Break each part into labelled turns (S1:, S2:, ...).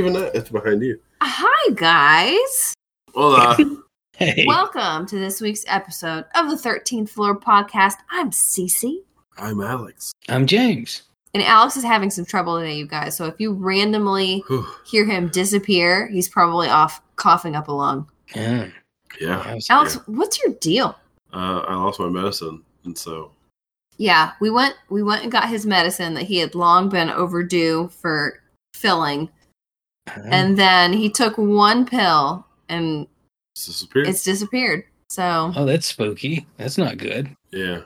S1: not even that. It's behind you.
S2: Hi, guys.
S1: Hola.
S3: Hey.
S2: Welcome to this week's episode of the 13th Floor Podcast. I'm Cece.
S1: I'm Alex.
S3: I'm James.
S2: And Alex is having some trouble today, you guys. So if you randomly hear him disappear, he's probably off coughing up a lung.
S3: Yeah.
S1: yeah.
S3: I was-
S2: Alex, what's your deal?
S1: Uh, I lost my medicine, and so
S2: Yeah, we went we went and got his medicine that he had long been overdue for filling. And then he took one pill and
S1: it's disappeared.
S2: it's disappeared. So
S3: oh, that's spooky. That's not good.
S1: yeah.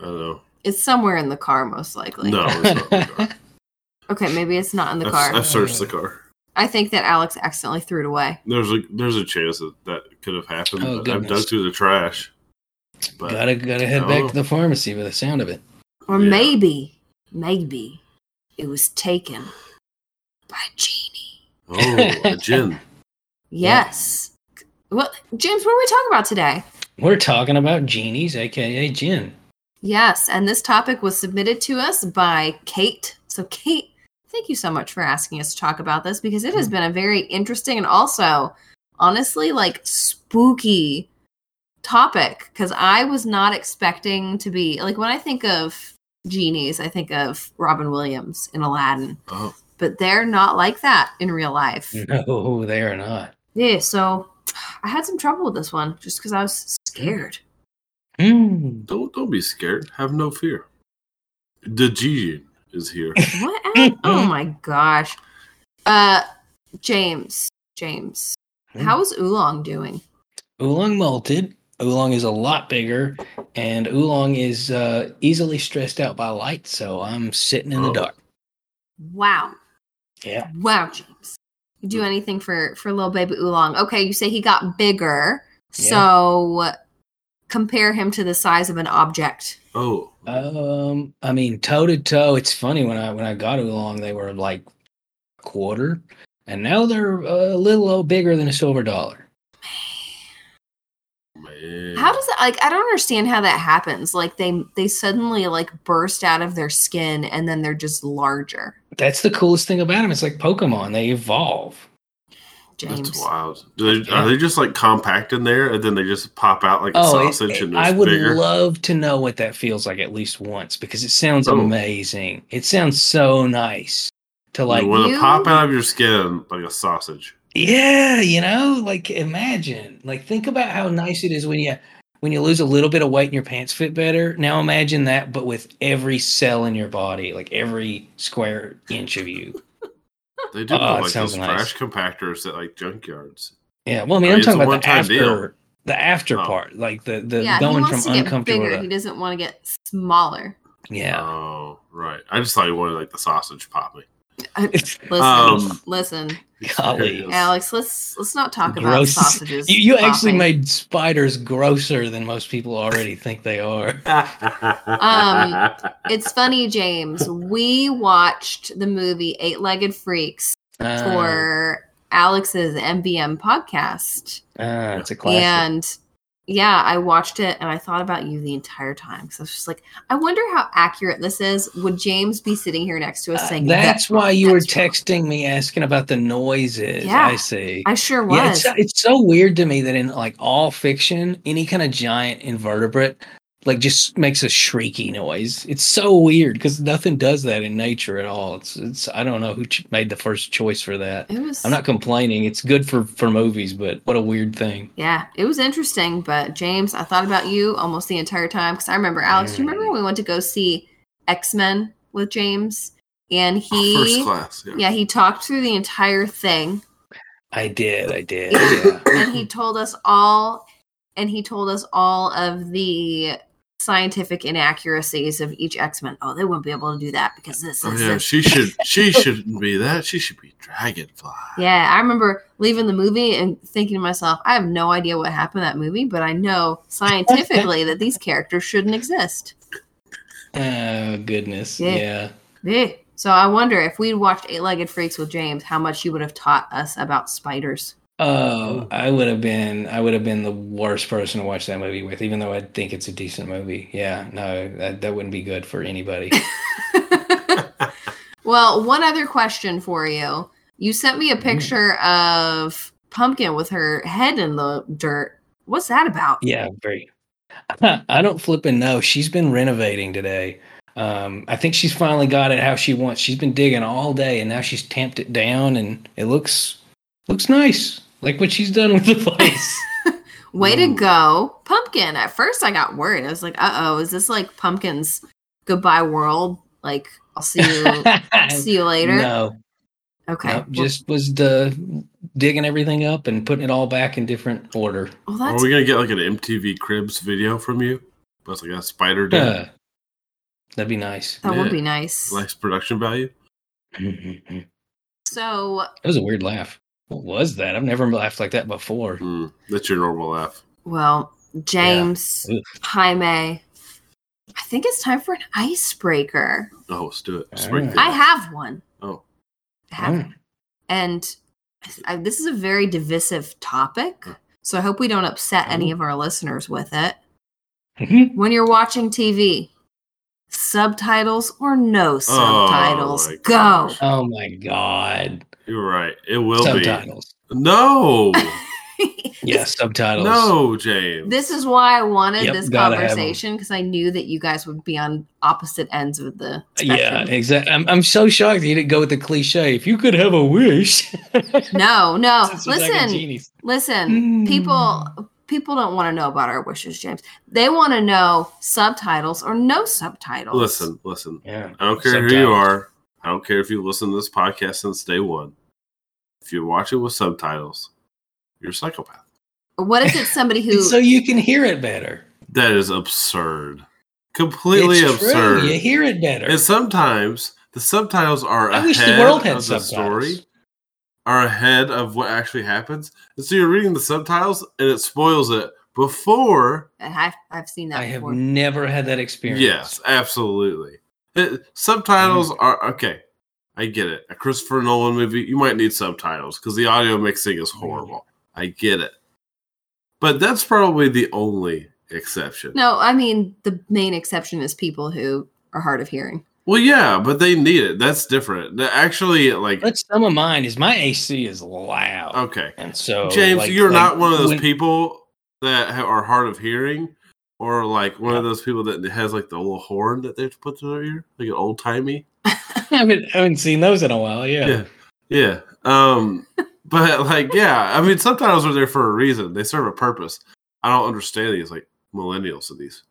S1: I don't know.
S2: it's somewhere in the car, most likely.
S1: No, it's not. in the car.
S2: Okay, maybe it's not in the
S1: I've,
S2: car.
S1: I've searched the car.
S2: I think that Alex accidentally threw it away.
S1: There's a there's a chance that that could have happened.
S3: Oh,
S1: but I've
S3: goodness.
S1: dug through the trash. But
S3: gotta gotta head back to the pharmacy with the sound of it.
S2: Or
S1: Yeah.
S2: maybe, maybe it was taken by Genie.
S1: Oh, a jinn.
S2: Yes. Well, James, what are we talking about today?
S3: We're talking about genies, aka Jinn.
S2: Yes, and this topic was submitted to us by Kate. So, Kate, thank you so much for asking us to talk about this because it has mm. been a very interesting and also, honestly, like spooky topic. Because I was not expecting to be like when I think of genies, I think of Robin Williams in Aladdin,
S1: Oh,
S2: but they're not like that in real life.
S3: No, they are not.
S2: Yeah, so I had some trouble with this one just because I was scared.
S3: Hmm.
S1: don't don't be scared. Have no fear. The Gigi is here.
S2: What? Oh my gosh. Uh, James, James,
S3: Hmm?
S2: how's Oolong doing?
S3: Oolong molted. Oolong is a lot bigger, and Oolong is uh, easily stressed out by light, so I'm sitting in the
S1: Oh.
S3: dark.
S2: Wow,
S3: Yeah.
S2: wow, James. You do anything for for little baby Oolong? Okay, you say he got bigger,
S3: Yeah.
S2: so compare him to the size of an object.
S1: Oh,
S3: Um, I mean, toe to toe. It's funny when I when I got Oolong, they were like a quarter, and now they're a little bigger than a silver dollar.
S1: Man.
S2: How does that like? I don't understand how that happens. Like they they suddenly like burst out of their skin and then they're just larger.
S3: That's the coolest thing about them. It's like Pokemon; they evolve.
S2: James,
S1: That's wild. Do they, Are they just like compact in there, and then they just pop out like a
S3: Oh, it-
S1: sausage? and
S3: I would
S1: bigger?
S3: love to know what that feels like at least once because it sounds
S1: Oh.
S3: amazing. It sounds so nice to like,
S1: you want to
S2: you-
S1: pop out of your skin like a sausage.
S3: Yeah, you know, like imagine, like think about how nice it is when you when you lose a little bit of weight and your pants fit better. Now imagine that, but with every cell in your body, like every square inch of you.
S1: They do
S3: Oh,
S1: like
S3: sounds
S1: those
S3: nice.
S1: trash compactors at like junkyards.
S3: Yeah, well, I mean,
S1: I
S3: I'm talking about the after,
S1: deal.
S3: the after
S1: Oh.
S3: part, like the the
S2: yeah, he
S3: going
S2: wants
S3: from
S2: to get
S3: uncomfortable.
S2: bigger.
S3: to-
S2: He doesn't want to get smaller.
S3: yeah,
S1: Oh, right. I just thought you wanted like the sausage pop me.
S2: Listen,
S1: Um,
S2: listen,
S3: Golly.
S2: Alex. Let's let's not talk about
S3: Gross.
S2: sausages.
S3: you, you actually made spiders grosser than most people already think they are.
S2: Um, It's funny, James. We watched the movie Eight Legged Freaks
S3: Uh,
S2: for Alex's MVM podcast,
S3: ah, it's a classic.
S2: and yeah, I watched it and I thought about you the entire time because I was just like, I wonder how accurate this is. Would James be sitting here next to us
S3: Uh,
S2: saying
S3: that's why
S2: wrong,
S3: you were
S2: that's wrong?"
S3: texting me asking about the noises.
S2: Yeah.
S3: I see.
S2: I sure was.
S3: Yeah, it's it's so weird to me that in like all fiction, any kind of giant invertebrate like just makes a shrieky noise. It's so weird because nothing does that in nature at all. It's it's I don't know who ch- made the first choice for that.
S2: it was.
S3: I'm not complaining. It's good for for movies, but what a weird thing.
S2: Yeah, it was interesting. But James, I thought about you almost the entire time because I remember Alex. Do you remember mm. when we went to go see X Men with James? And he,
S1: First class. Yeah.
S2: yeah, he talked through the entire thing,
S3: I did. I did. Yeah.
S2: and he told us all, and he told us all of the scientific inaccuracies of each X Men. Oh, they wouldn't be able to do that because this
S1: Oh yeah,
S2: this.
S1: she should. She shouldn't be that. She should be Dragonfly.
S2: Yeah, I remember leaving the movie and thinking to myself, I have no idea what happened in that movie, but I know scientifically that these characters shouldn't exist.
S3: oh goodness.
S2: Yeah.
S3: Yeah.
S2: Yeah. So I wonder if we'd watched Eight Legged Freaks with James, how much you would have taught us about spiders.
S3: Oh, I would have been I would have been the worst person to watch that movie with, even though I think it's a decent movie. Yeah, no, that, that wouldn't be good for anybody.
S2: well, one other question for you. You sent me a picture of Pumpkin with her head in the dirt. What's that about?
S3: Yeah, very. I don't flipping know. She's been renovating today. Um, I think she's finally got it how she wants. She's been digging all day, and now she's tamped it down, and it looks looks nice, like what she's done with the place.
S2: Way to go, Pumpkin. At first, I got worried. I was like, uh oh, is this like Pumpkin's goodbye world? Like, I'll see you, see you later.
S3: No,
S2: Okay.
S3: no,
S2: well-
S3: just was the digging everything up and putting it all back in different order.
S2: well,
S1: Are we gonna get like an MTV Cribs video from you? That's like a spider did.
S3: Uh, that'd be nice.
S2: that would be nice.
S1: Nice production value.
S3: that
S2: So, that
S3: was a weird laugh. What was that? I've never laughed like that before.
S1: Mm, that's your normal laugh.
S2: well, James,
S3: Ugh.
S2: Jaime, I think it's time for an icebreaker.
S1: Oh, let's do it. Let's
S3: All
S1: break
S3: right.
S2: I have one.
S1: Oh,
S2: I have
S3: Mm.
S2: And I, this is a very divisive topic. So I hope we don't upset any of our listeners with it. When you're watching TV, subtitles or no subtitles?
S1: my
S2: Go.
S1: gosh.
S3: Oh my god!
S1: You're right. It will be
S3: subtitles.
S1: be. No,
S3: Yeah, subtitles.
S1: no, James.
S2: This is why I wanted
S3: Yep,
S2: this
S3: gotta have 'em.
S2: conversation because I knew that you guys would be on opposite ends of the
S3: Yeah, exactly. I'm, I'm so shocked you didn't go with the cliche. If you could have a wish.
S2: No, no.
S3: Since like
S2: Listen, listen.
S3: Mm.
S2: People people don't want to know about our wishes, James. They want to know subtitles or no subtitles.
S1: listen, listen.
S3: Yeah.
S1: I don't care who you are. I don't care if you listen to this podcast since day one. If you watch it with subtitles, you're a psychopath.
S2: What if it's somebody who
S3: so you can hear it better.
S1: That is absurd. Completely
S3: It's true.
S1: absurd.
S3: You hear it better.
S1: And sometimes the subtitles are
S3: I
S1: ahead
S3: wish the world had
S1: of the
S3: subtitles.
S1: story, are ahead of what actually happens. And so you're reading the subtitles and it spoils it before.
S2: I've, I've seen that
S3: I have never had that experience.
S1: Yes, absolutely. It- subtitles
S3: Mm.
S1: are okay. I get it. A Christopher Nolan movie, you might need subtitles because the audio mixing is horrible. I get it. But that's probably the only exception.
S2: No, I mean the main exception is people who are hard of hearing.
S1: Well, yeah, but they need it. That's different. Actually, like,
S3: But some of mine is my AC is loud.
S1: okay.
S3: And so
S1: James,
S3: like-
S1: you're
S3: like
S1: not one of those
S3: when-
S1: people that are hard of hearing, or like one of those people that has like the little horn that they have to put to their ear, like an old timey.
S3: I haven't, I haven't seen those in a while. Yeah.
S1: Yeah, yeah. Um, but like, yeah, I mean, subtitles are there for a reason. They serve a purpose. I don't understand these like millennials of these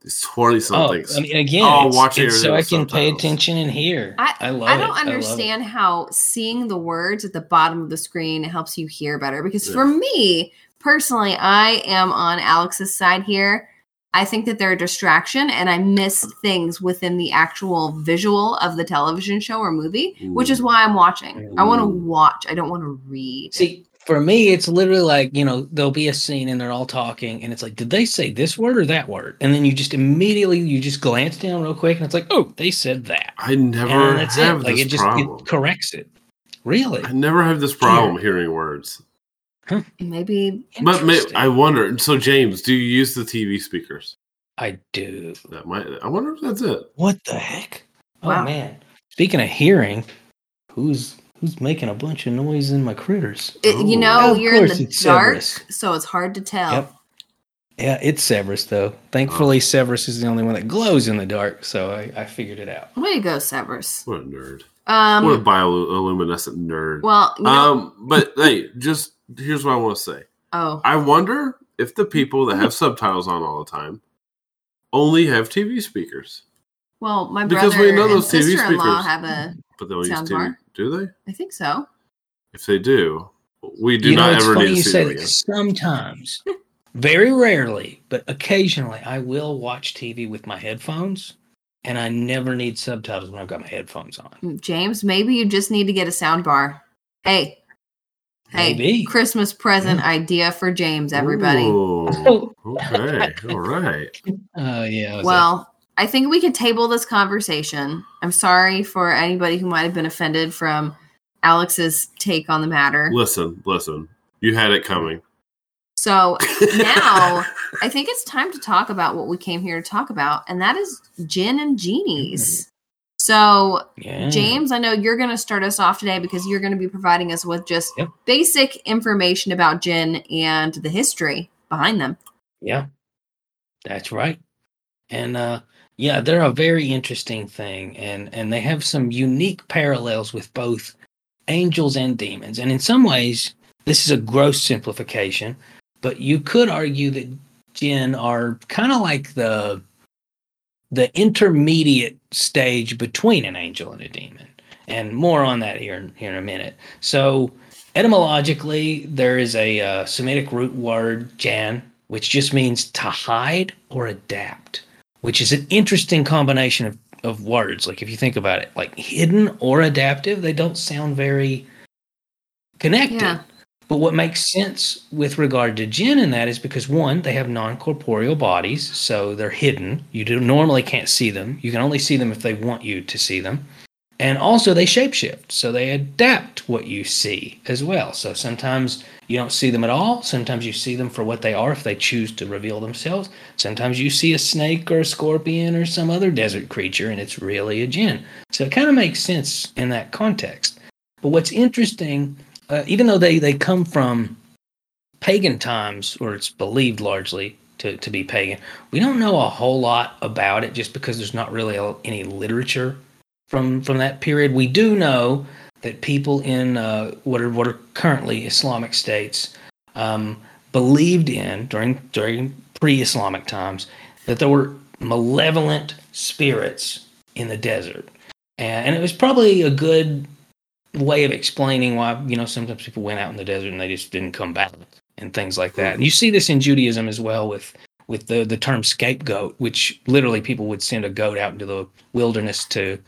S1: these twenty
S3: Oh,
S1: somethings.
S3: I mean, again,
S1: Oh,
S3: it's,
S1: watch
S3: it's so I
S1: with
S3: can pay attention and hear.
S2: I-
S3: I love
S2: I don't
S3: it.
S2: understand how seeing the words at the bottom of the screen helps you hear better. Because
S1: Yeah.
S2: for me personally, I am on Alex's side here. I think that they're a distraction and I miss things within the actual visual of the television show or movie, which is why I'm watching. I want to watch, I don't want to read.
S3: See, for me, it's literally like, you know, there'll be a scene and they're all talking, and it's like, did they say this word or that word? And then you just immediately you just glance down real quick and it's like, oh, they said that.
S1: I never
S3: And that's
S1: have
S3: it. Like
S1: this
S3: it just
S1: problem.
S3: it corrects it. Really?
S1: I never have this problem hearing words.
S2: Maybe
S1: But may, I wonder. So, James, do you use the TV speakers?
S3: I do.
S1: That might. I wonder if that's it.
S3: What the heck?
S2: Wow.
S3: Oh man. Speaking of hearing, who's who's making a bunch of noise in my critters?
S2: it,
S1: Oh.
S2: you know
S3: Of
S2: you're in the dark,
S3: Severus.
S2: so it's hard to tell.
S3: Yep. Yeah, it's Severus though. Thankfully, Severus is the only one that glows in the dark, so I, I figured it out.
S2: Way to go, Severus.
S1: What a nerd.
S2: Um,
S1: what a bioluminescent nerd.
S2: well, you know,
S1: um, but hey, just here's what I want to say.
S2: oh,
S1: I wonder if the people that hmm. have subtitles on all the time only have TV speakers,
S2: well, my
S1: because
S2: brother
S1: we know
S2: and
S1: those TV
S2: sister-in-law
S1: speakers-
S2: have a.
S1: but they only use TV.
S2: Soundbar?
S1: Do they?
S2: I think so.
S1: If they do, we do
S3: you
S1: not
S3: it's
S1: ever
S3: funny
S1: need
S3: you
S1: to see
S3: say
S1: them
S3: that.
S1: again.
S3: Sometimes, very rarely, but occasionally, I will watch TV with my headphones, and I never need subtitles when I've got my headphones on.
S2: Hmm, James, maybe you just need to get a sound bar. Hey, hey,
S3: Maybe.
S2: Christmas present idea for James, everybody.
S1: Ooh,
S3: Oh.
S1: okay, all right.
S3: Oh yeah. I was
S2: Well, I think we can table this conversation. I'm sorry for anybody who might have been offended from Alex's take on the matter.
S1: Listen, listen. You had it coming.
S2: So now I think it's time to talk about what we came here to talk about, and that is jinn and genies. So,
S3: Yeah.
S2: James, I know you're going to start us off today because you're going to be providing us with just
S3: Yep.
S2: basic information about jinn and the history behind them.
S3: Yeah, that's right. And uh, yeah, they're a very interesting thing, and and they have some unique parallels with both angels and demons. And in some ways, this is a gross simplification, but you could argue that jinn are kind of like the the intermediate stage between an angel and a demon. And more on that here here in a minute. So etymologically, there is a uh, Semitic root word jan, which just means to hide or adapt, which is an interesting combination of, of words. Like if you think about it, like hidden or adaptive, they don't sound very connected.
S2: Yeah.
S3: But what makes sense with regard to jinn in that is because one, they have non-corporeal bodies, so they're hidden. You do normally can't see them. You can only see them if they want you to see them. And also they shapeshift, so they adapt what you see as well. So sometimes you don't see them at all. Sometimes you see them for what they are if they choose to reveal themselves. Sometimes you see a snake or a scorpion or some other desert creature and it's really a jinn. So it kind of makes sense in that context. But what's interesting, uh, even though they, they come from pagan times, or it's believed largely to, to be pagan, we don't know a whole lot about it just because there's not really a, any literature from from that period. We do know that people in uh, what are what are currently Islamic states um, believed in during during pre-Islamic times that there were malevolent spirits in the desert, and, and it was probably a good way of explaining why you know sometimes people went out in the desert and they just didn't come back and things like that. And you see this in Judaism as well with with the the term scapegoat, which literally people would send a goat out into the wilderness to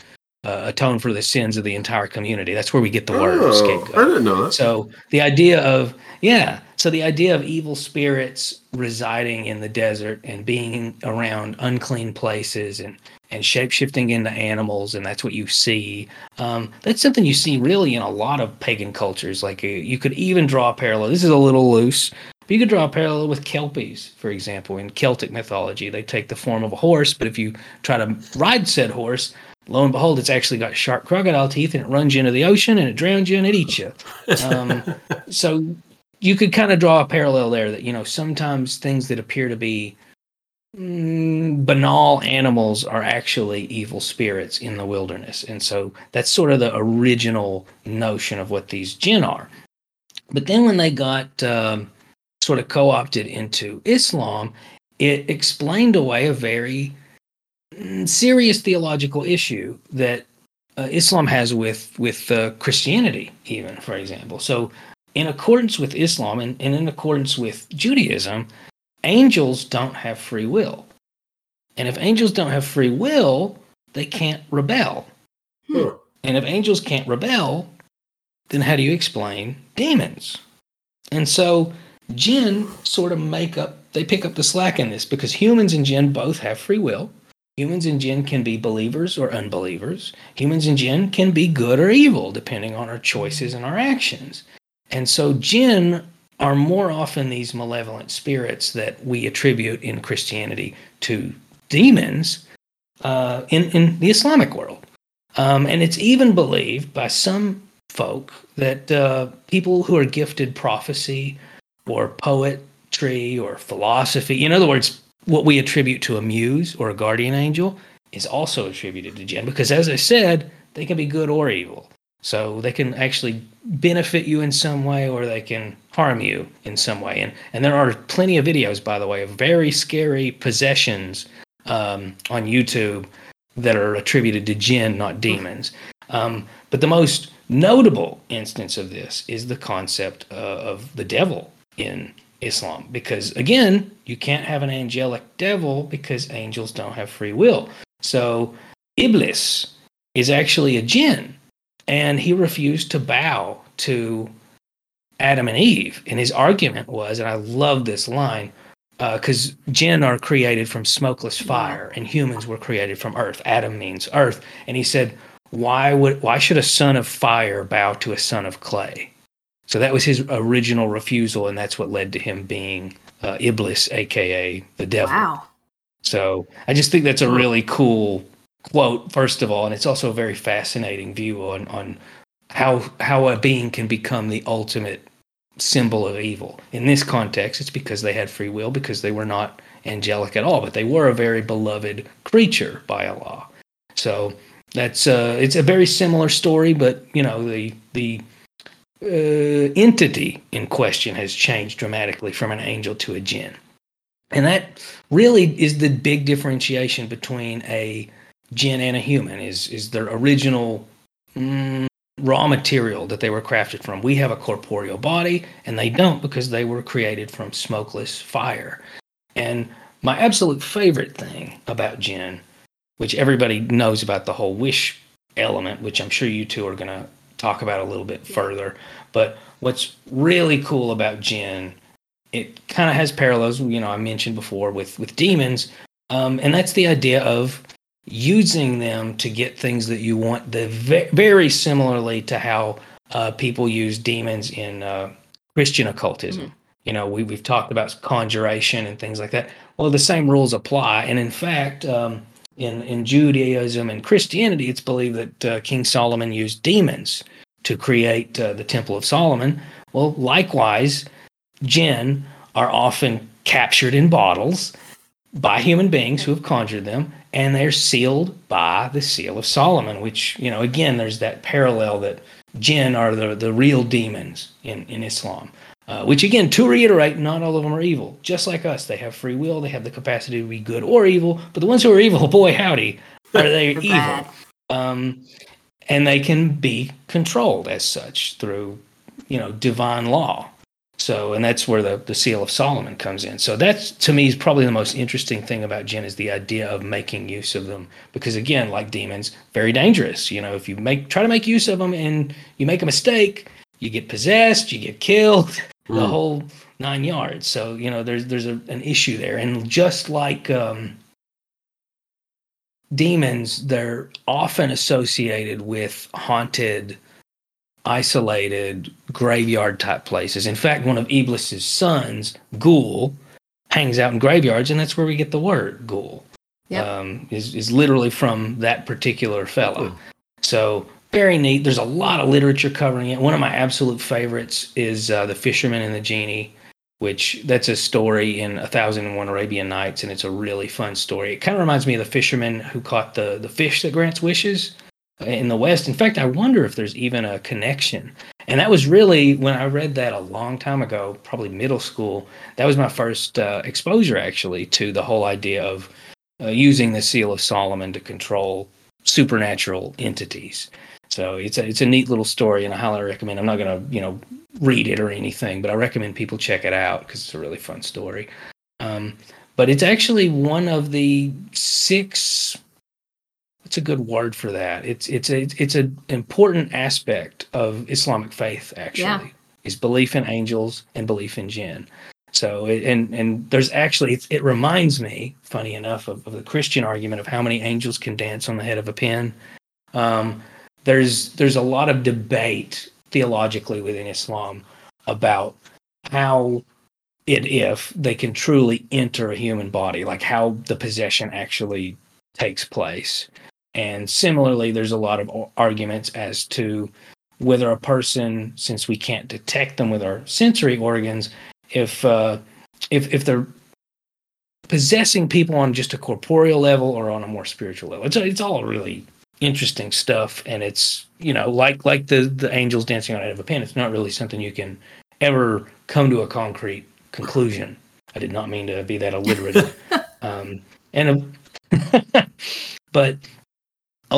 S3: uh, atone for the sins of the entire community. That's where we get the word
S1: Oh, I
S3: scapegoat.
S1: didn't know that.
S3: So the idea of yeah, so the idea of evil spirits residing in the desert and being around unclean places and and shapeshifting into animals, and that's what you see. Um, that's something you see really in a lot of pagan cultures. Like uh, you could even draw a parallel. This is a little loose, but you could draw a parallel with Kelpies, for example. In Celtic mythology, they take the form of a horse, but if you try to ride said horse, lo and behold, it's actually got sharp crocodile teeth and it runs you into the ocean and it drowns you and it eats you. Um, so you could kind of draw a parallel there that, you know, sometimes things that appear to be banal animals are actually evil spirits in the wilderness. And so that's sort of the original notion of what these jinn are. But then when they got um, sort of co opted into Islam, it explained away a very mm, serious theological issue that uh, Islam has with with uh, Christianity, even for example. So, in accordance with Islam and, and in accordance with Judaism, angels don't have free will, and if angels don't have free will, they can't rebel.
S1: Huh.
S3: And if angels can't rebel, then how do you explain demons? And so jinn sort of make up, they pick up the slack in this because humans and jinn both have free will. Humans and jinn can be believers or unbelievers. Humans and jinn can be good or evil depending on our choices and our actions. And so jinn are more often these malevolent spirits that we attribute in Christianity to demons uh, in, in the Islamic world. Um, and it's even believed by some folk that uh, people who are gifted prophecy or poetry or philosophy, in other words, what we attribute to a muse or a guardian angel, is also attributed to jinn. Because as I said, they can be good or evil. So they can actually benefit you in some way or they can harm you in some way. And, and there are plenty of videos, by the way, of very scary possessions um, on YouTube that are attributed to jinn, not demons. Um, but the most notable instance of this is the concept uh, of the devil in Islam. Because again, you can't have an angelic devil because angels don't have free will. So Iblis is actually a jinn, and he refused to bow to Adam and Eve. And his argument was, and I love this line, because uh, jinn are created from smokeless fire and humans were created from earth. Adam means earth. And he said, why would why should a son of fire bow to a son of clay? So that was his original refusal, and that's what led to him being uh, Iblis, aka the devil.
S2: Wow.
S3: So I just think that's a really cool quote first of all, and it's also a very fascinating view on on how how a being can become the ultimate symbol of evil. In this context, it's because they had free will, because they were not angelic at all, but they were a very beloved creature by Allah. So that's uh, it's a very similar story, but you know the the uh, entity in question has changed dramatically from an angel to a jinn, and that really is the big differentiation between a jinn and a human. Is is their original mm, raw material that they were crafted from. We have a corporeal body, and they don't because they were created from smokeless fire. And my absolute favorite thing about jinn, which everybody knows about the whole wish element, which I'm sure you two are going to talk about a little bit further. But what's really cool about jinn, it kind of has parallels, you know, I mentioned before with with demons, um, and that's the idea of using them to get things that you want. The very similarly to how uh, people use demons in uh, Christian occultism. Mm-hmm. You know, we we've talked about conjuration and things like that. Well, the same rules apply, and in fact. Um, in, in Judaism and Christianity, it's believed that uh, King Solomon used demons to create uh, the Temple of Solomon. Well, likewise, jinn are often captured in bottles by human beings who have conjured them and they're sealed by the seal of Solomon, which, you know, again, there's that parallel that jinn are the, the real demons in, in Islam. Uh, which again, to reiterate, not all of them are evil. Just like us, they have free will, they have the capacity to be good or evil. But the ones who are evil, boy howdy, are they evil. Um, and they can be controlled as such through, you know, divine law. So, and that's where the, the seal of Solomon comes in. So that's to me is probably the most interesting thing about jinn is the idea of making use of them. Because again, like demons, very dangerous. You know, if you make try to make use of them and you make a mistake, you get possessed, you get killed, mm. the hmm. whole nine yards. So you know, there's there's a, an issue there. And just like um, demons, they're often associated with haunted isolated graveyard type places. In fact, one of Iblis's sons, Ghoul, hangs out in graveyards, and that's where we get the word ghoul. Yep. Um, is is literally from that particular fellow. So very neat. There's a lot of literature covering it. One of my absolute favorites is uh, the Fisherman and the Genie, which that's a story in A Thousand and One Arabian Nights, and it's a really fun story. It kind of reminds me of the fisherman who caught the the fish that grants wishes in the West. In fact, I wonder if there's even a connection. And that was really when I read that a long time ago, probably middle school. That was my first uh, exposure, actually, to the whole idea of uh, using the Seal of Solomon to control supernatural entities. So it's a it's a neat little story, and I highly recommend. I'm not going to you know read it or anything, but I recommend people check it out because it's a really fun story. Um, but it's actually one of the six what's a good word for that? It's it's a it's an important aspect of Islamic faith actually yeah. is belief in angels and belief in jinn. So and and there's actually it reminds me, funny enough, of, of, the Christian argument of how many angels can dance on the head of a pin. Um, there's there's a lot of debate theologically within Islam about how it if they can truly enter a human body, like how the possession actually takes place. And similarly, there's a lot of arguments as to whether a person, since we can't detect them with our sensory organs, if uh, if if they're possessing people on just a corporeal level or on a more spiritual level. It's it's all really interesting stuff, and it's you know like like the the angels dancing on the head of a pin. It's not really something you can ever come to a concrete conclusion. I did not mean to be that alliterative. um, and but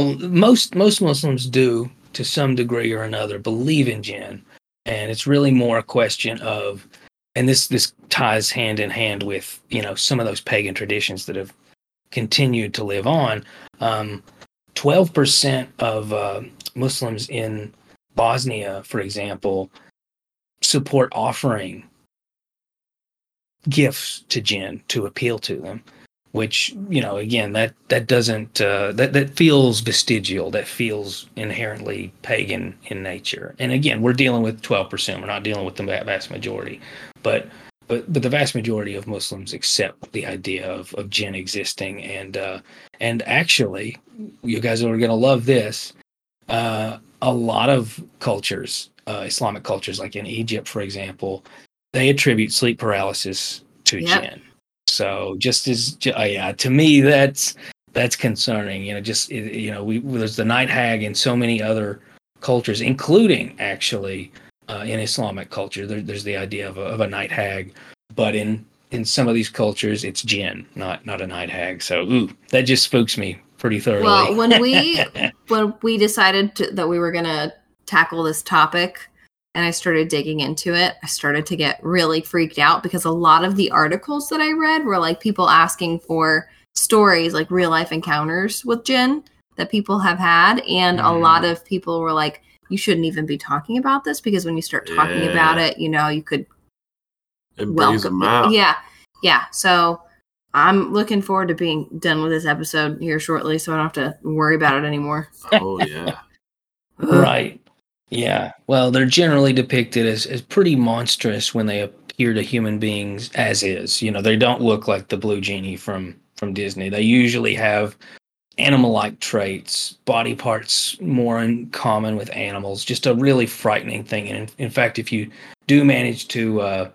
S3: most most Muslims do to some degree or another believe in jinn, and it's really more a question of, and this this ties hand in hand with you know some of those pagan traditions that have continued to live on. Um, twelve percent of uh, Muslims in Bosnia, for example, support offering gifts to jinn to appeal to them which you know again that that doesn't uh, that that feels vestigial that feels inherently pagan in nature and again we're dealing with 12% we're not dealing with the vast majority but but but the vast majority of Muslims accept the idea of, of jinn existing, and uh, and actually, you guys are going to love this. Uh, a lot of cultures, uh, Islamic cultures, like in Egypt, for example, they attribute sleep paralysis to
S2: Yep.
S3: jinn. So just as uh, yeah, to me that's that's concerning. You know, just you know, we there's the night hag in so many other cultures, including actually uh, in Islamic culture. There, there's the idea of a, of a night hag, but in in some of these cultures, it's jinn, not not a night hag. So ooh, that just spooks me pretty thoroughly.
S2: Well, when we when we decided to, that we were going to tackle this topic and I started digging into it, I started to get really freaked out because a lot of the articles that I read were like people asking for stories, like real life encounters with Jinn that people have had. And a
S3: Mhm.
S2: lot of people were like, you shouldn't even be talking about this because when you start talking
S1: Yeah.
S2: about it, you know, you could
S1: It brings
S2: welcome.
S1: them out.
S2: Yeah. Yeah. So I'm looking forward to being done with this episode here shortly so I don't have to worry about it anymore.
S1: Oh yeah.
S3: Right. Yeah. Well, they're generally depicted as, as pretty monstrous when they appear to human beings as is. You know, they don't look like the blue genie from from Disney. They usually have animal-like traits, body parts more in common with animals. Just a really frightening thing. And in, in fact, if you do manage to uh,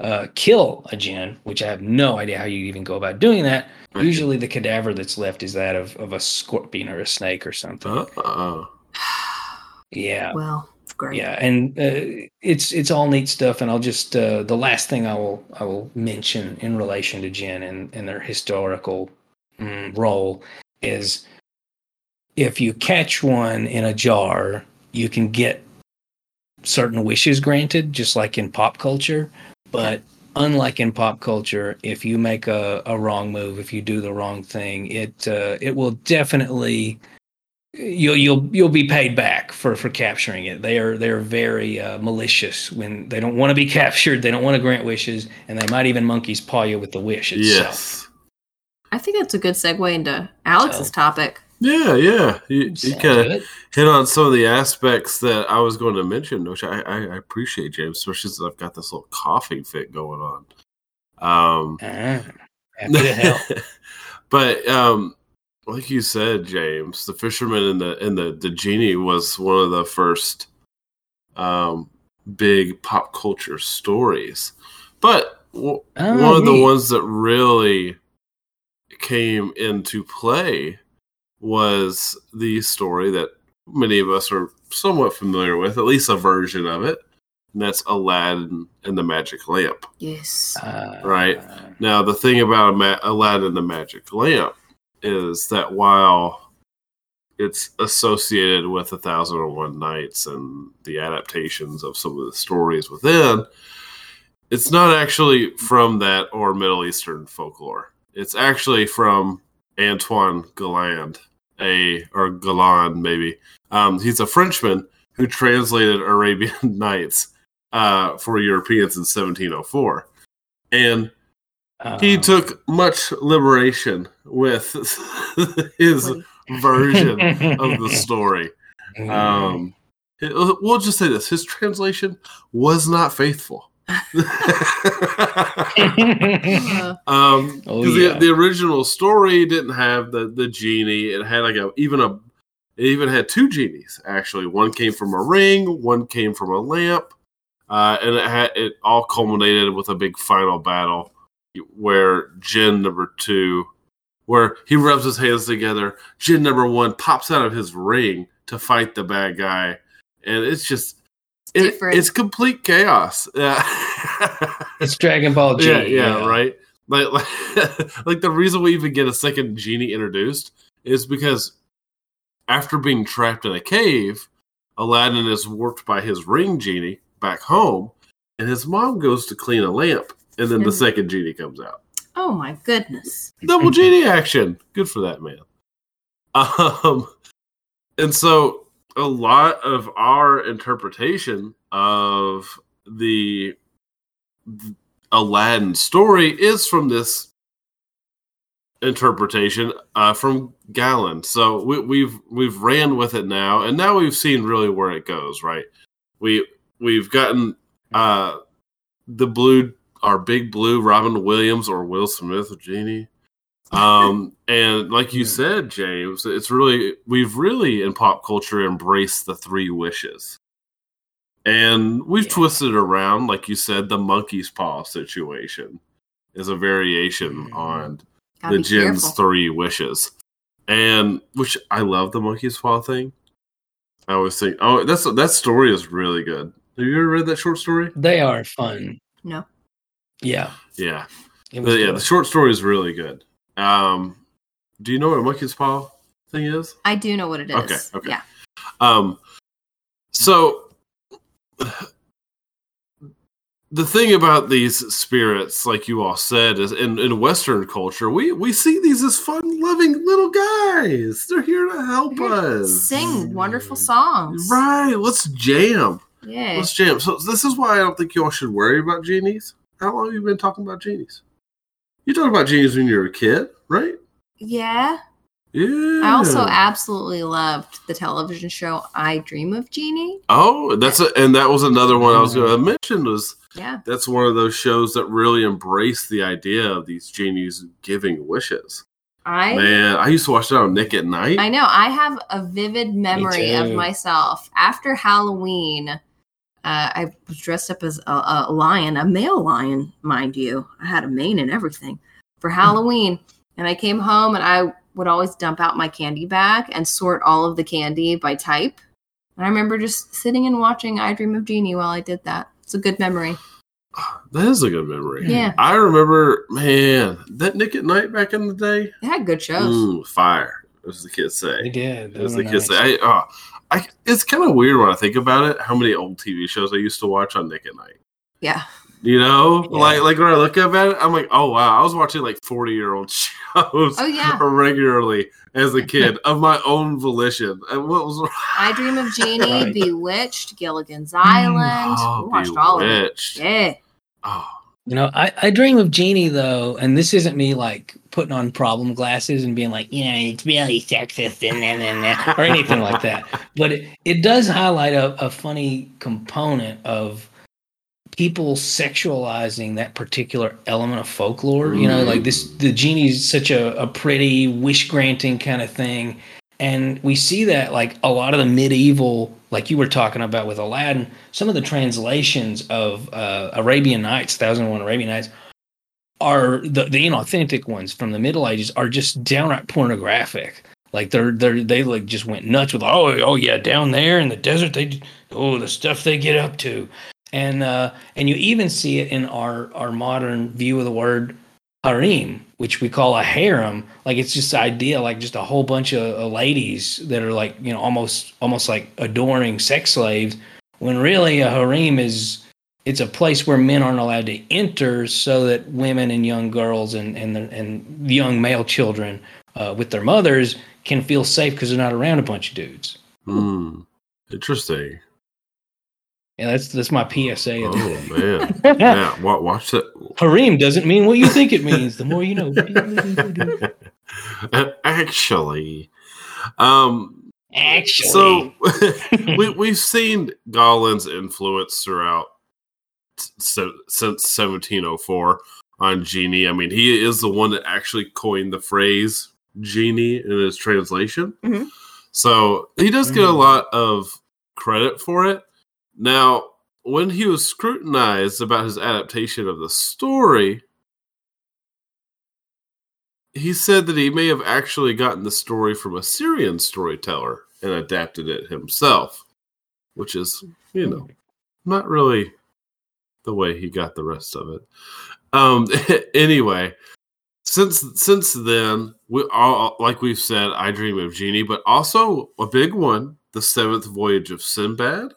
S3: uh, kill a jinn, which I have no idea how you even go about doing that,
S1: Right.
S3: usually the cadaver that's left is that of, of a scorpion or a snake or something.
S1: Uh-uh.
S3: Yeah.
S2: Well, great.
S3: Yeah, and uh, it's it's all neat stuff. And I'll just uh, the last thing I will I will mention in relation to Jinn and, and their historical mm, role is if you catch one in a jar, you can get certain wishes granted, just like in pop culture. But unlike in pop culture, if you make a, a wrong move, if you do the wrong thing, it uh, it will definitely you'll you'll you'll be paid back for for capturing it. They are they're very uh, malicious when they don't want to be captured. They don't want to grant wishes, and they might even monkey's paw you with the wish itself.
S1: Yes.
S2: I think that's a good segue into Alex's
S3: So-
S2: topic.
S1: Yeah, yeah. You, you kind of hit on some of the aspects that I was going to mention, which I, I, I appreciate, James, especially since I've got this little coughing fit going on. Um,
S3: Ah, happy to help.
S1: but um, like you said, James, the fisherman and the and the the genie was one of the first um, big pop culture stories. But w-
S3: Oh,
S1: one of the ones that really came into play was the story that many of us are somewhat familiar with, at least a version of it. And that's Aladdin and the Magic Lamp.
S2: Yes.
S3: Uh,
S1: Right. Now, the thing about Ma- Aladdin and the Magic Lamp is that while it's associated with A Thousand and One Nights and the adaptations of some of the stories within, it's not actually from that or Middle Eastern folklore. It's actually from Antoine Galland, a or Galland maybe. Um, he's a Frenchman who translated Arabian Nights uh, for Europeans in 1704, and he
S3: Uh,
S1: took much liberation with his version of the story. Um, it- we'll just say this: his translation was not faithful.
S2: Uh,
S1: um,
S3: Oh,
S1: 'cause
S3: yeah.
S1: the, the original story didn't have the the genie. It had like a even a it even had two genies actually. One came from a ring, one came from a lamp, uh, and it had it all culminated with a big final battle where Jinn number two, where he rubs his hands together. Jinn number one pops out of his ring to fight the bad guy, and it's just. It,
S2: different.
S1: it's complete chaos. Yeah.
S3: it's Dragon Ball G.
S1: yeah, yeah, right. Like, like, like the reason we even get a second genie introduced is because after being trapped in a cave, Aladdin is warped by his ring genie back home, and his mom goes to clean a lamp, and then the second genie comes out.
S2: oh my goodness.
S1: Double genie action. Good for that man. Um, and so a lot of our interpretation of the Aladdin story is from this interpretation uh, from Galland. So we, we've we've ran with it now, and now we've seen really where it goes. Right? We we've gotten uh, the blue our big blue Robin Williams or Will Smith genie. Um, and like you said, James, it's really we've really in pop culture embraced the three wishes. And we've
S3: Yeah.
S1: twisted around, like you said, the monkey's paw situation is a variation
S3: Mhm.
S1: on
S2: Gotta
S1: the
S2: be
S1: Jinn's
S2: careful.
S1: three wishes. And which I love the monkey's paw thing. I always think, oh, that's that story is really good. Have you ever read that short story?
S3: They are fun.
S2: No.
S3: Yeah.
S1: Yeah,
S3: It was
S1: But yeah,
S3: good.
S1: the short story is really good. Um, do you know what a monkey's paw thing is?
S2: I do know what it is.
S1: Okay, okay.
S2: Yeah.
S1: Um, so the thing about these spirits, like you all said, is in, in Western culture, we we see these as fun-loving little guys. They're here to help
S2: They're here to
S1: us.
S2: Sing wonderful songs.
S1: Right. Let's jam.
S2: Yeah.
S1: Let's jam. So this is why I don't think you all should worry about genies. How long have you been talking about genies? You talked about genies when you were a kid, right?
S2: Yeah.
S1: Yeah.
S2: I also absolutely loved the television show I Dream of Jeannie.
S1: Oh, that's a, and that was another one I was going to mm-hmm. mention. Was
S2: Yeah.
S1: that's one of those shows that really embraced the idea of these genies giving wishes.
S2: I
S1: Man, I used to watch that on Nick at Night.
S2: I know. I have a vivid memory of myself after Halloween. Uh, I was dressed up as a, a lion, a male lion, mind you. I had a mane and everything for Halloween. And I came home and I would always dump out my candy bag and sort all of the candy by type. And I remember just sitting and watching I Dream of Jeannie while I did that. It's a good memory.
S1: That is a good memory.
S2: Yeah.
S1: I remember, man, that Nick at Night back in the day.
S2: It had good shows.
S1: Ooh, fire, as the kids say.
S3: They
S1: say.
S3: did. They
S1: As
S3: were
S1: the kids
S3: nice.
S1: say. I, uh, I, it's kind of weird when I think about it. How many old TV shows I used to watch on Nick at Night?
S2: Yeah.
S1: You know,
S3: Yeah.
S1: like like when I look at it, I'm like, oh wow, I was watching like 40 year old shows.
S2: Oh, yeah.
S1: regularly as a kid of my own volition. And what was
S2: I Dream of Jeannie,
S3: Right.
S2: Bewitched, Gilligan's mm, Island.
S1: Oh,
S2: we watched all of it. Yeah.
S1: Oh,
S3: You know, I, I dream of Jeannie though, and this isn't me like putting on problem glasses and being like, you know, it's really sexist and then and then or anything like that. But it, it does highlight a, a funny component of people sexualizing that particular element of folklore. You know, like this mm. the genie's such a, a pretty wish granting kind of thing. And we see that like a lot of the medieval, like you were talking about with Aladdin, some of the translations of uh, Arabian Nights, Thousand and One Arabian Nights, are the, the inauthentic ones from the Middle Ages are just downright pornographic. Like they're they're they like just went nuts with oh oh yeah down there in the desert they oh the stuff they get up to, and uh, and you even see it in our our modern view of the word harem, which we call a harem. Like it's just the idea, like just a whole bunch of, of ladies that are like you know almost almost like adoring sex slaves. When really a harem is it's a place where men aren't allowed to enter, so that women and young girls and and and young male children uh, with their mothers can feel safe because they're not around a bunch of dudes.
S1: hmm. interesting.
S3: And that's that's my PSA.
S1: Oh man, yeah. Watch that.
S3: harem doesn't mean what you think it means. The more you know.
S1: Actually, um,
S3: Actually,
S1: so we we've seen Galland's influence throughout since since 1704 on genie. I mean, he is the one that actually coined the phrase genie in his translation.
S2: Mhm.
S1: So he does get a
S3: Mhm.
S1: lot of credit for it. Now, when he was scrutinized about his adaptation of the story, he said that he may have actually gotten the story from a Syrian storyteller and adapted it himself, which is, you know, not really the way he got the rest of it. Um, anyway, since since then, we all like we've said, I dream of Jeannie, but also a big one, the seventh voyage of Sinbad,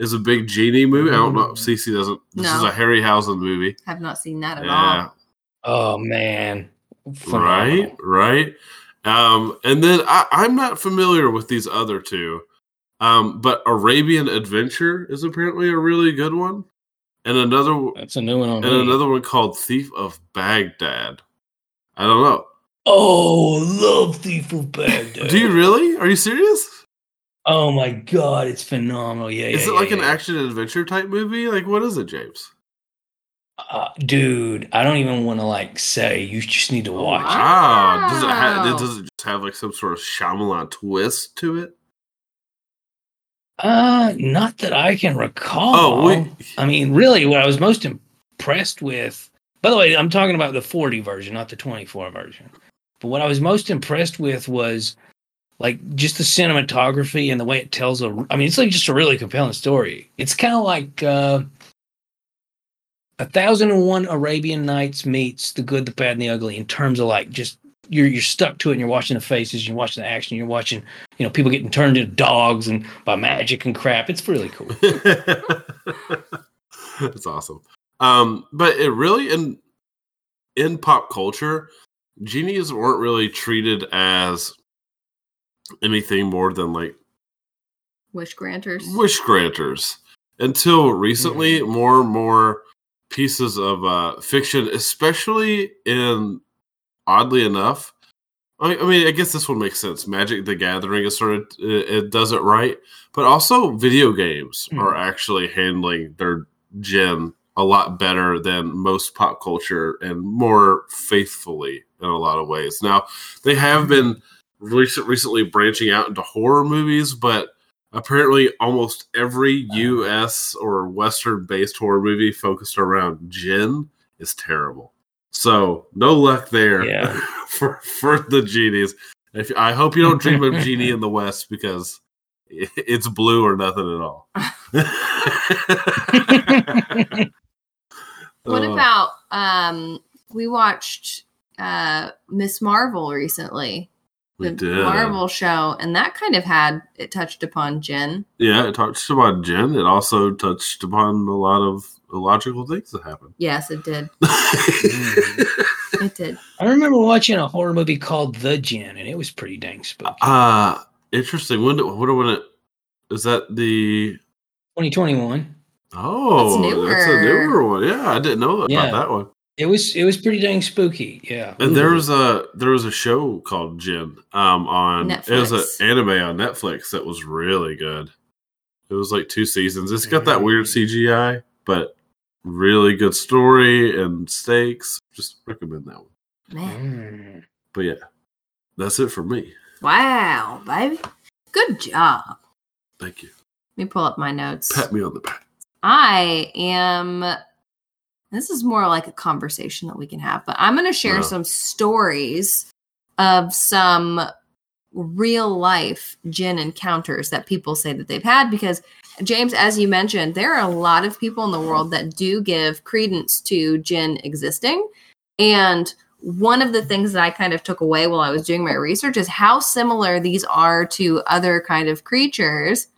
S1: is a big genie movie. I don't know. if Cece doesn't. This is
S2: No.
S1: a Harryhausen movie.
S2: I have not seen that at
S1: Yeah,
S2: all.
S3: oh man,
S1: right,
S3: Phenomenal.
S1: right. Um, and then I, I'm not familiar with these other two, um, but Arabian Adventure is apparently a really good one, and another
S3: That's a new one on
S1: and
S3: me.
S1: another one called Thief of Baghdad. I don't know.
S3: Oh, love Thief of Baghdad.
S1: Do you really? Are you serious?
S3: Oh my god, it's phenomenal. Yeah,
S1: Is
S3: yeah,
S1: it like
S3: yeah,
S1: an
S3: yeah.
S1: action adventure type movie? Like what is it, James?
S3: Uh, dude, I don't even want to like say. You just need to watch. it.
S1: Does it have does it just have like some sort of Shyamalan twist to it?
S3: Uh, not that I can recall.
S1: Oh, wait.
S3: I mean, really, what I was most impressed with. By the way, I'm talking about the 40 version, not the 24 version. But what I was most impressed with was like just the cinematography and the way it tells a. I mean, it's like just a really compelling story. It's kind of like uh, a thousand and one Arabian Nights meets the good, the bad, and the ugly in terms of like just you're you're stuck to it and you're watching the faces, you're watching the action, you're watching you know people getting turned into dogs and by magic and crap. It's really cool.
S1: That's awesome. Um, but it really in in pop culture, genies weren't really treated as anything more than like
S2: Wish granters.
S1: wish granters until recently more and more pieces of uh, fiction especially in oddly enough I, I mean i guess this one makes sense. Magic the gathering is sort of it, it does it right but also video games
S3: Hmm.
S1: are actually handling their jinn a lot better than most pop culture and more faithfully in a lot of ways. Now they have been recent, recently branching out into horror movies but apparently almost every US or Western based horror movie focused around Jinn is terrible. So no luck there
S3: Yeah.
S1: for for the genies. If I hope you don't dream of genie in the West because it's blue or nothing at all.
S2: What
S1: Uh,
S2: about um we watched uh Ms. Marvel recently.
S1: We
S2: The
S1: did.
S2: Marvel show, and that kind of had it touched upon Jinn.
S1: Yeah, it touched upon Jinn. It also touched upon a lot of illogical things that happened.
S2: Yes, it did. It did.
S3: I remember watching a horror movie called The Djinn, and it was pretty dang spooky.
S1: Uh interesting. When did, what when it is that the
S3: 2021.
S1: Oh,
S2: That's
S1: that's, a
S2: newer.
S1: newer one. Yeah, I didn't know about that one.
S3: It was it was pretty dang spooky. Yeah.
S1: And there was a there was a show called Jinn um on it was an anime on Netflix that was really good. It was like two seasons. It's got that weird
S3: Mm.
S1: CGI, but really good story and stakes. Just recommend that one.
S2: Man.
S3: Mm.
S1: But yeah, that's it for me.
S2: Wow, baby. Good job.
S1: Thank you.
S2: Let me pull up my notes.
S1: Pat me on the back.
S2: I am. This is more like a conversation that we can have, but I'm going to share
S1: Wow.
S2: some stories of some real life jinn encounters that people say that they've had because James as you mentioned there are a lot of people in the world that do give credence to jinn existing and one of the things that I kind of took away while I was doing my research is how similar these are to other kind of creatures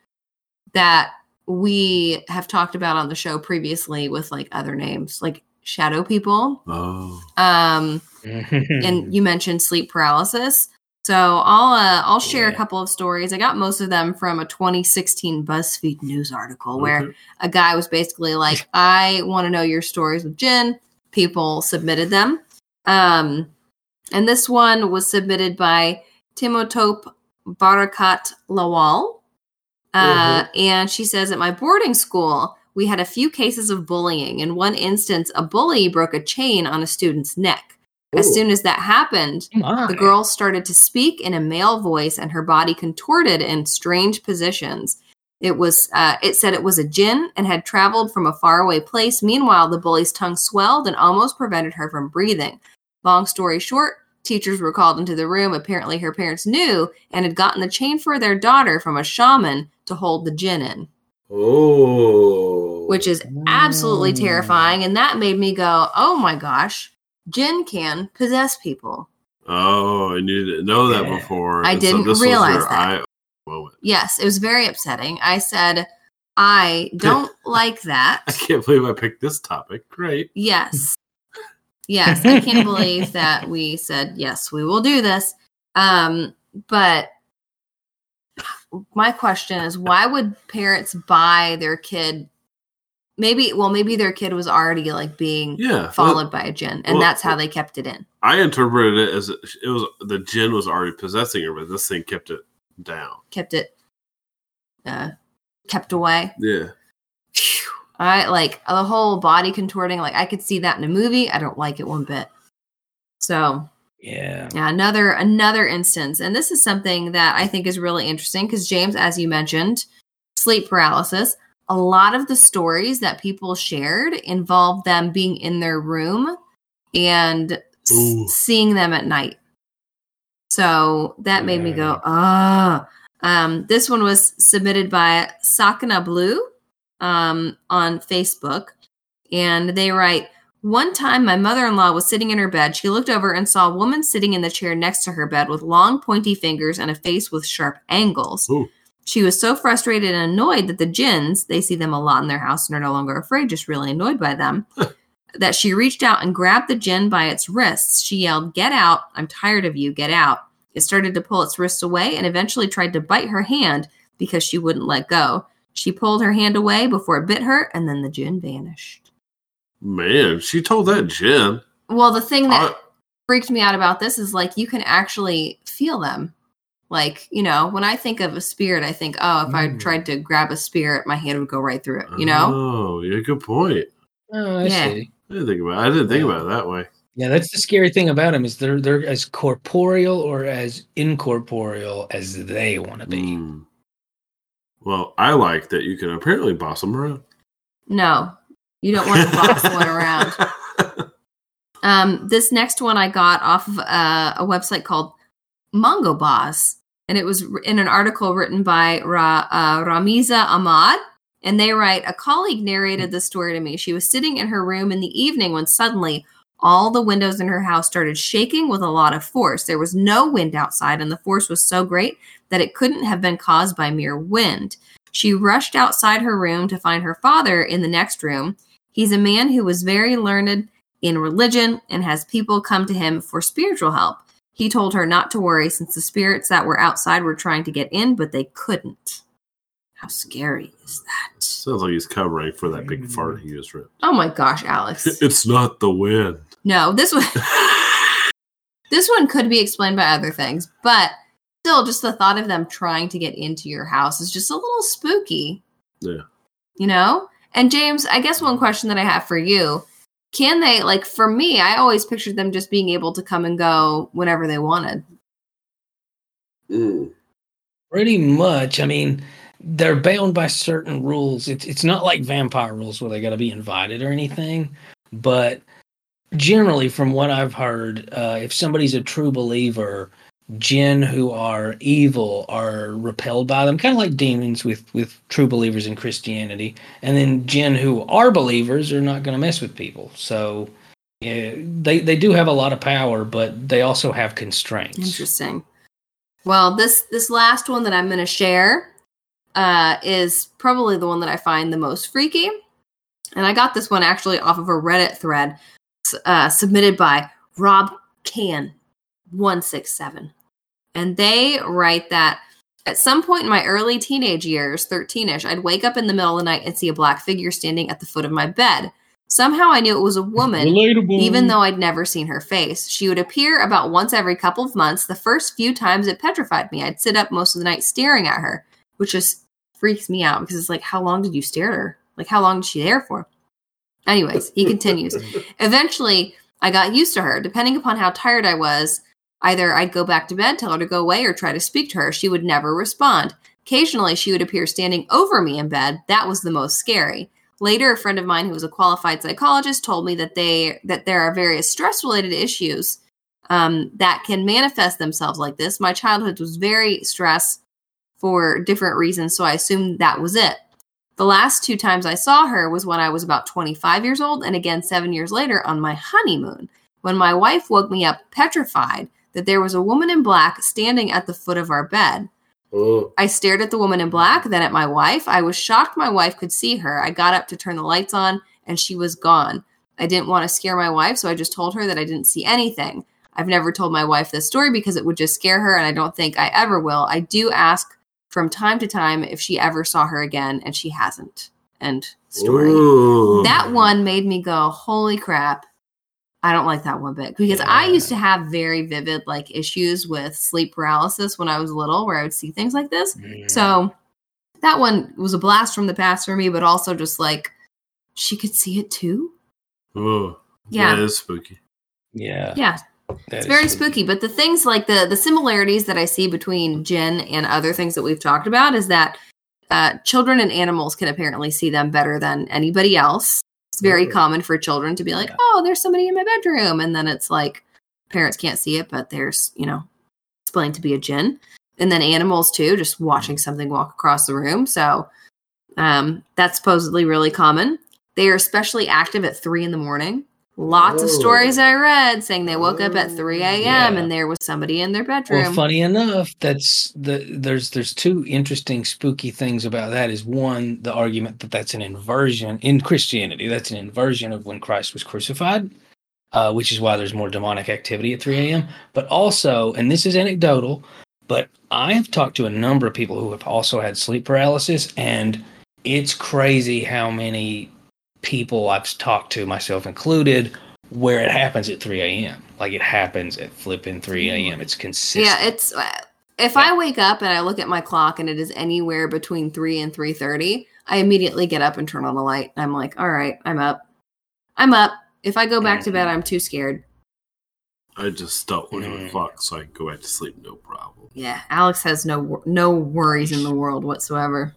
S2: that we have talked about on the show previously with like other names like shadow people.
S1: Oh,
S2: um and you mentioned sleep paralysis. So i'll uh, i'll share a couple of stories. I got most of them from a 2016 buzzfeed news article where a guy was basically like i want to know your stories with Jinn. people submitted them. Um and this one was submitted by Temitope barakat lawal uh, and she says at my boarding school we had a few cases of bullying in one instance a bully broke a chain on a student's neck as soon as that happened
S3: My.
S2: the girl started to speak in a male voice and her body contorted in strange positions. It was uh, it said it was a jinn and had traveled from a faraway place. Meanwhile, the bully's tongue swelled and almost prevented her from breathing. Long story short, teachers were called into the room. Apparently, her parents knew and had gotten the chain for their daughter from a shaman to hold the jinn in,
S1: Oh,
S2: which is absolutely
S3: Mm.
S2: terrifying. And that made me go, "Oh my gosh, jinn can possess people."
S1: oh, and you didn't know that before.
S2: I
S1: and
S2: didn't
S1: this was
S2: realize that.
S1: eye moment.
S2: Yes, it was very upsetting. I said, I don't like that.
S1: I can't believe I picked this topic. Great.
S2: Yes. Yes, I can't believe that we said, yes, we will do this. Um, but my question is why would parents buy their kid maybe well maybe their kid was already like being
S1: Yeah.
S2: followed by a jinn and
S1: well,
S2: that's how
S1: well-
S2: they kept it in.
S1: I interpreted it as it was the jinn was already possessing her, but this thing kept it down.
S2: Kept it uh kept away.
S1: Yeah.
S2: I like the whole body contorting. Like I could see that in a movie. I don't like it one bit. So
S3: Yeah.
S2: yeah, another another instance, and this is something that I think is really interesting because James, as you mentioned, sleep paralysis. A lot of the stories that people shared involved them being in their room and
S1: Ooh.
S2: seeing them at night. So that made me go, ah. Um, this one was submitted by Sakana Blue um, on Facebook, and they write. One time, my mother in law was sitting in her bed. She looked over and saw a woman sitting in the chair next to her bed with long, pointy fingers and a face with sharp angles.
S1: Ooh.
S2: She was so frustrated and annoyed that the jinns, they see them a lot in their house and are no longer afraid, just really annoyed by them, that she reached out and grabbed the jinn by its wrists. She yelled, Get out! I'm tired of you, get out. It started to pull its wrists away and eventually tried to bite her hand because she wouldn't let go. She pulled her hand away before it bit her, and then the jinn vanished.
S1: Man, she told that jinn.
S2: Well, the thing that
S1: I-
S2: freaked me out about this is like you can actually feel them. Like, you know, when I think of a spirit, I think, oh, if I
S3: Mm.
S2: tried to grab a spirit, my hand would go right through it, you know?
S1: Oh, yeah, good point.
S3: Oh, I
S2: Yeah.
S3: see.
S1: I didn't think about. It. I didn't think
S3: Yeah.
S1: about it that way.
S3: Yeah, that's the scary thing about them is they're they're as corporeal or as incorporeal as they want to be.
S1: Hmm. Well, I like that you can apparently boss them around.
S2: No, you don't want to box one around. Um, this next one I got off of uh, a website called MangoBaaz, and it was in an article written by Ra, uh, Ramiza Ahmad. And they write A colleague narrated the story to me. She was sitting in her room in the evening when suddenly all the windows in her house started shaking with a lot of force. There was no wind outside, and the force was so great that it couldn't have been caused by mere wind. She rushed outside her room to find her father in the next room. He's a man who was very learned in religion and has people come to him for spiritual help. He told her not to worry since the spirits that were outside were trying to get in, but they couldn't. How scary is that?
S1: Sounds like he's covering for that big mm. fart he just ripped.
S2: Oh my gosh, Alex.
S1: It's not the wind.
S2: No, this one this one could be explained by other things, but still just the thought of them trying to get into your house is just a little spooky.
S1: Yeah.
S2: You know? And James, I guess one question that I have for you, can they like for me, I always pictured them just being able to come and go whenever they wanted.
S1: Mm.
S3: Pretty much. I mean, they're bound by certain rules. It's it's not like vampire rules where they got to be invited or anything, but generally, from what I've heard, uh, if somebody's a true believer, jinn who are evil are repelled by them, kind of like demons with with true believers in Christianity, and then jinn who are believers are not going to mess with people. So. Yeah, they they do have a lot of power, but they also have constraints.
S2: Interesting. Well, this this last one that I'm going to share uh, is probably the one that I find the most freaky, and I got this one actually off of a Reddit thread uh, submitted by Rob Can one six seven, and they write that at some point in my early teenage years, thirteen ish, I'd wake up in the middle of the night and see a black figure standing at the foot of my bed. Somehow I knew it was a woman
S3: Relatable.
S2: even though I'd never seen her face. She would appear about once every couple of months. The first few times it petrified me. I'd sit up most of the night staring at her, which just freaks me out because it's like, how long did you stare at her? Like, how long is she there for? Anyways, he continues. Eventually, I got used to her. Depending upon how tired I was, either I'd go back to bed, tell her to go away, or try to speak to her. She would never respond. Occasionally, she would appear standing over me in bed. That was the most scary. Later, a friend of mine who was a qualified psychologist told me that they that there are various stress-related issues um, that can manifest themselves like this. My childhood was very stress for different reasons, so I assumed that was it. The last two times I saw her was when I was about 25 years old, and again seven years later on my honeymoon, when my wife woke me up petrified that there was a woman in black standing at the foot of our bed.
S1: Oh,
S2: I stared at the woman in black, then at my wife. I was shocked my wife could see her. I got up to turn the lights on, and she was gone. I didn't want to scare my wife, so I just told her that I didn't see anything. I've never told my wife this story because it would just scare her, and I don't think I ever will. I do ask from time to time if she ever saw her again, and she hasn't. End story.
S1: Ooh.
S2: That one made me go, holy crap. I don't like that one bit because I used to have very vivid like issues with sleep paralysis when I was little where I would see things like this.
S3: Mm.
S2: So that one was a blast from the past for me, but also just like she could see it too.
S1: Oh,
S2: Yeah.
S1: that is spooky.
S3: Yeah.
S2: Yeah,
S3: that
S2: it's very spooky. But the things like the the similarities that I see between Jinn and other things that we've talked about is that uh, children and animals can apparently see them better than anybody else. It's very common for children to be like,
S3: Yeah.
S2: "Oh, there's somebody in my bedroom," and then it's like parents can't see it, but there's you know explained to be a jinn, And then animals too, just watching something walk across the room. So um, that's supposedly really common. They are especially active at three in the morning. Lots of
S1: Oh.
S2: stories I read saying they woke up at 3 a.m.
S3: Yeah.
S2: and there was somebody in their bedroom.
S3: Well, funny enough, that's the there's there's two interesting spooky things about that. Is one the argument that that's an inversion in Christianity. That's an inversion of when Christ was crucified, uh, which is why there's more demonic activity at 3 a.m. But also, and this is anecdotal, but I have talked to a number of people who have also had sleep paralysis, and it's crazy how many people I've talked to, myself included, where it happens at 3 a.m. Like it happens at flipping 3 a.m. It's consistent.
S2: yeah, it's uh, if
S3: Yeah.
S2: I wake up and I look at my clock and it is anywhere between 3 and 3:30, I immediately get up and turn on the light. I'm like, "All right, I'm up. I'm up." If I go back to bed,
S3: Mhm.
S2: I'm too scared.
S1: I just don't look at the
S3: Mm.
S1: clock so I can go back to sleep, no problem.
S2: Yeah, Alex has no no worries in the world whatsoever.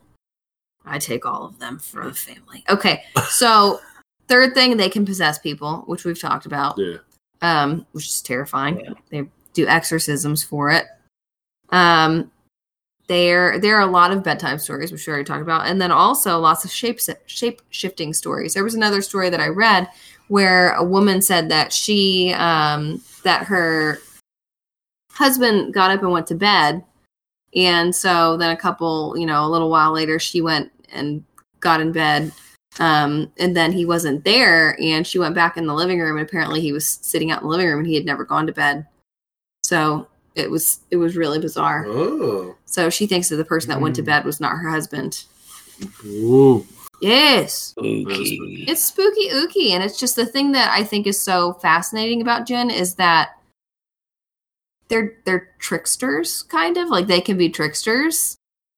S2: I take all of them for the family. Okay, so third thing, they can possess people, which we've talked about,
S1: Yeah.
S2: um, which is terrifying.
S3: Yeah.
S2: They do exorcisms for it. Um, there there are a lot of bedtime stories, which we already talked about, and then also lots of shape shape shifting stories. There was another story that I read where a woman said that she um, that her husband got up and went to bed and so then a couple you know a little while later she went and got in bed um, and then he wasn't there and she went back in the living room and apparently he was sitting out in the living room and he had never gone to bed so it was it was really bizarre
S1: Oh.
S2: so she thinks that the person that went to
S3: Mm.
S2: bed was not her husband
S1: Ooh.
S2: yes
S3: Spooky.
S2: it's spooky ooky and it's just the thing that i think is so fascinating about jinn is that they're they're tricksters kind of like they can be tricksters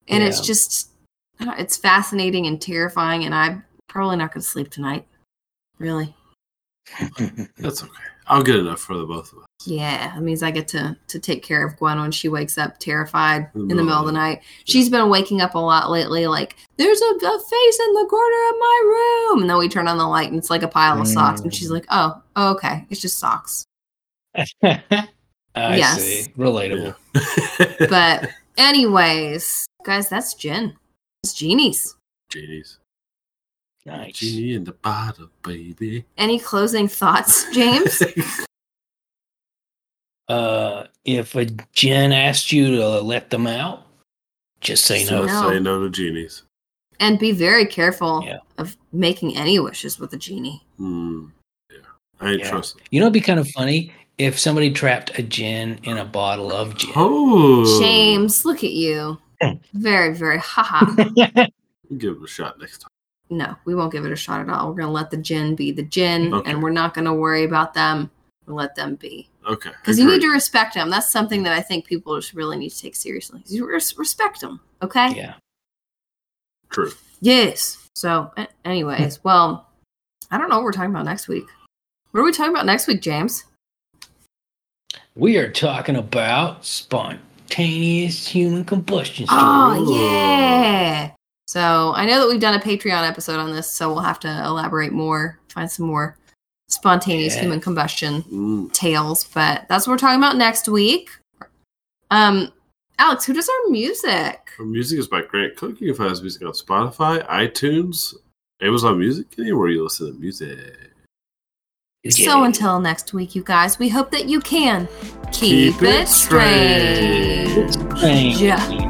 S2: and it's just I don't- it's fascinating and terrifying and i'm probably not going to sleep tonight really
S1: That's okay. I'll get enough for the both of us.
S2: yeah that means i get to to take care of gwen when she wakes up terrified
S1: In
S2: in
S1: the
S2: the middle of the night she's been waking up a lot lately like there's a, a face in the corner of my room and then we turn on the light and it's like a pile of socks and she's
S3: Mm.
S2: like oh, oh okay it's just socks
S3: I
S2: Yes.
S3: see. Relatable.
S1: Yeah.
S2: but anyways guys that's Jinn. It's genies
S1: Genies.
S3: Nice.
S1: Genie in the bottle, baby.
S2: any closing thoughts james
S3: Uh, if a Jinn asked you to let them out, just say
S1: So
S3: no.
S2: No.
S1: say no to genies.
S2: and be very careful
S3: Yeah.
S2: of making any wishes with a genie
S1: Hmm. Yeah. I ain't
S3: Yeah.
S1: trusting.
S3: You know, it'd be kind of funny if somebody trapped a jinn in a bottle of gin.
S1: Oh.
S2: james look at you very very haha
S1: We'll give it a shot next time.
S2: no we won't give it a shot at all we're going to let the gin be the gin
S1: Okay.
S2: and we're not going to worry about them we'll let them be
S1: Okay.
S2: because you need to respect them that's something that i think people just really need to take seriously you res- respect them okay
S3: yeah.
S1: True.
S2: Yes. So, a- anyways, well, I don't know what we're talking about next week. What are we talking about next week, James?
S3: We are talking about spontaneous human combustion stories.
S2: Oh,
S1: Ooh.
S2: yeah. So, I know that we've done a Patreon episode on this, so we'll have to elaborate more, find some more spontaneous
S3: Yeah.
S2: human combustion
S1: Mm.
S2: tales, but that's what we're talking about next week. Um, Alex, who does our music?
S1: Our music is by Grant Cook. You can find his music on Spotify, iTunes, Amazon Music, anywhere you listen to music.
S2: So until next week, you guys, we hope that you can keep,
S1: Keep it
S2: it straight.
S1: straight.
S3: Strange.
S2: Yeah.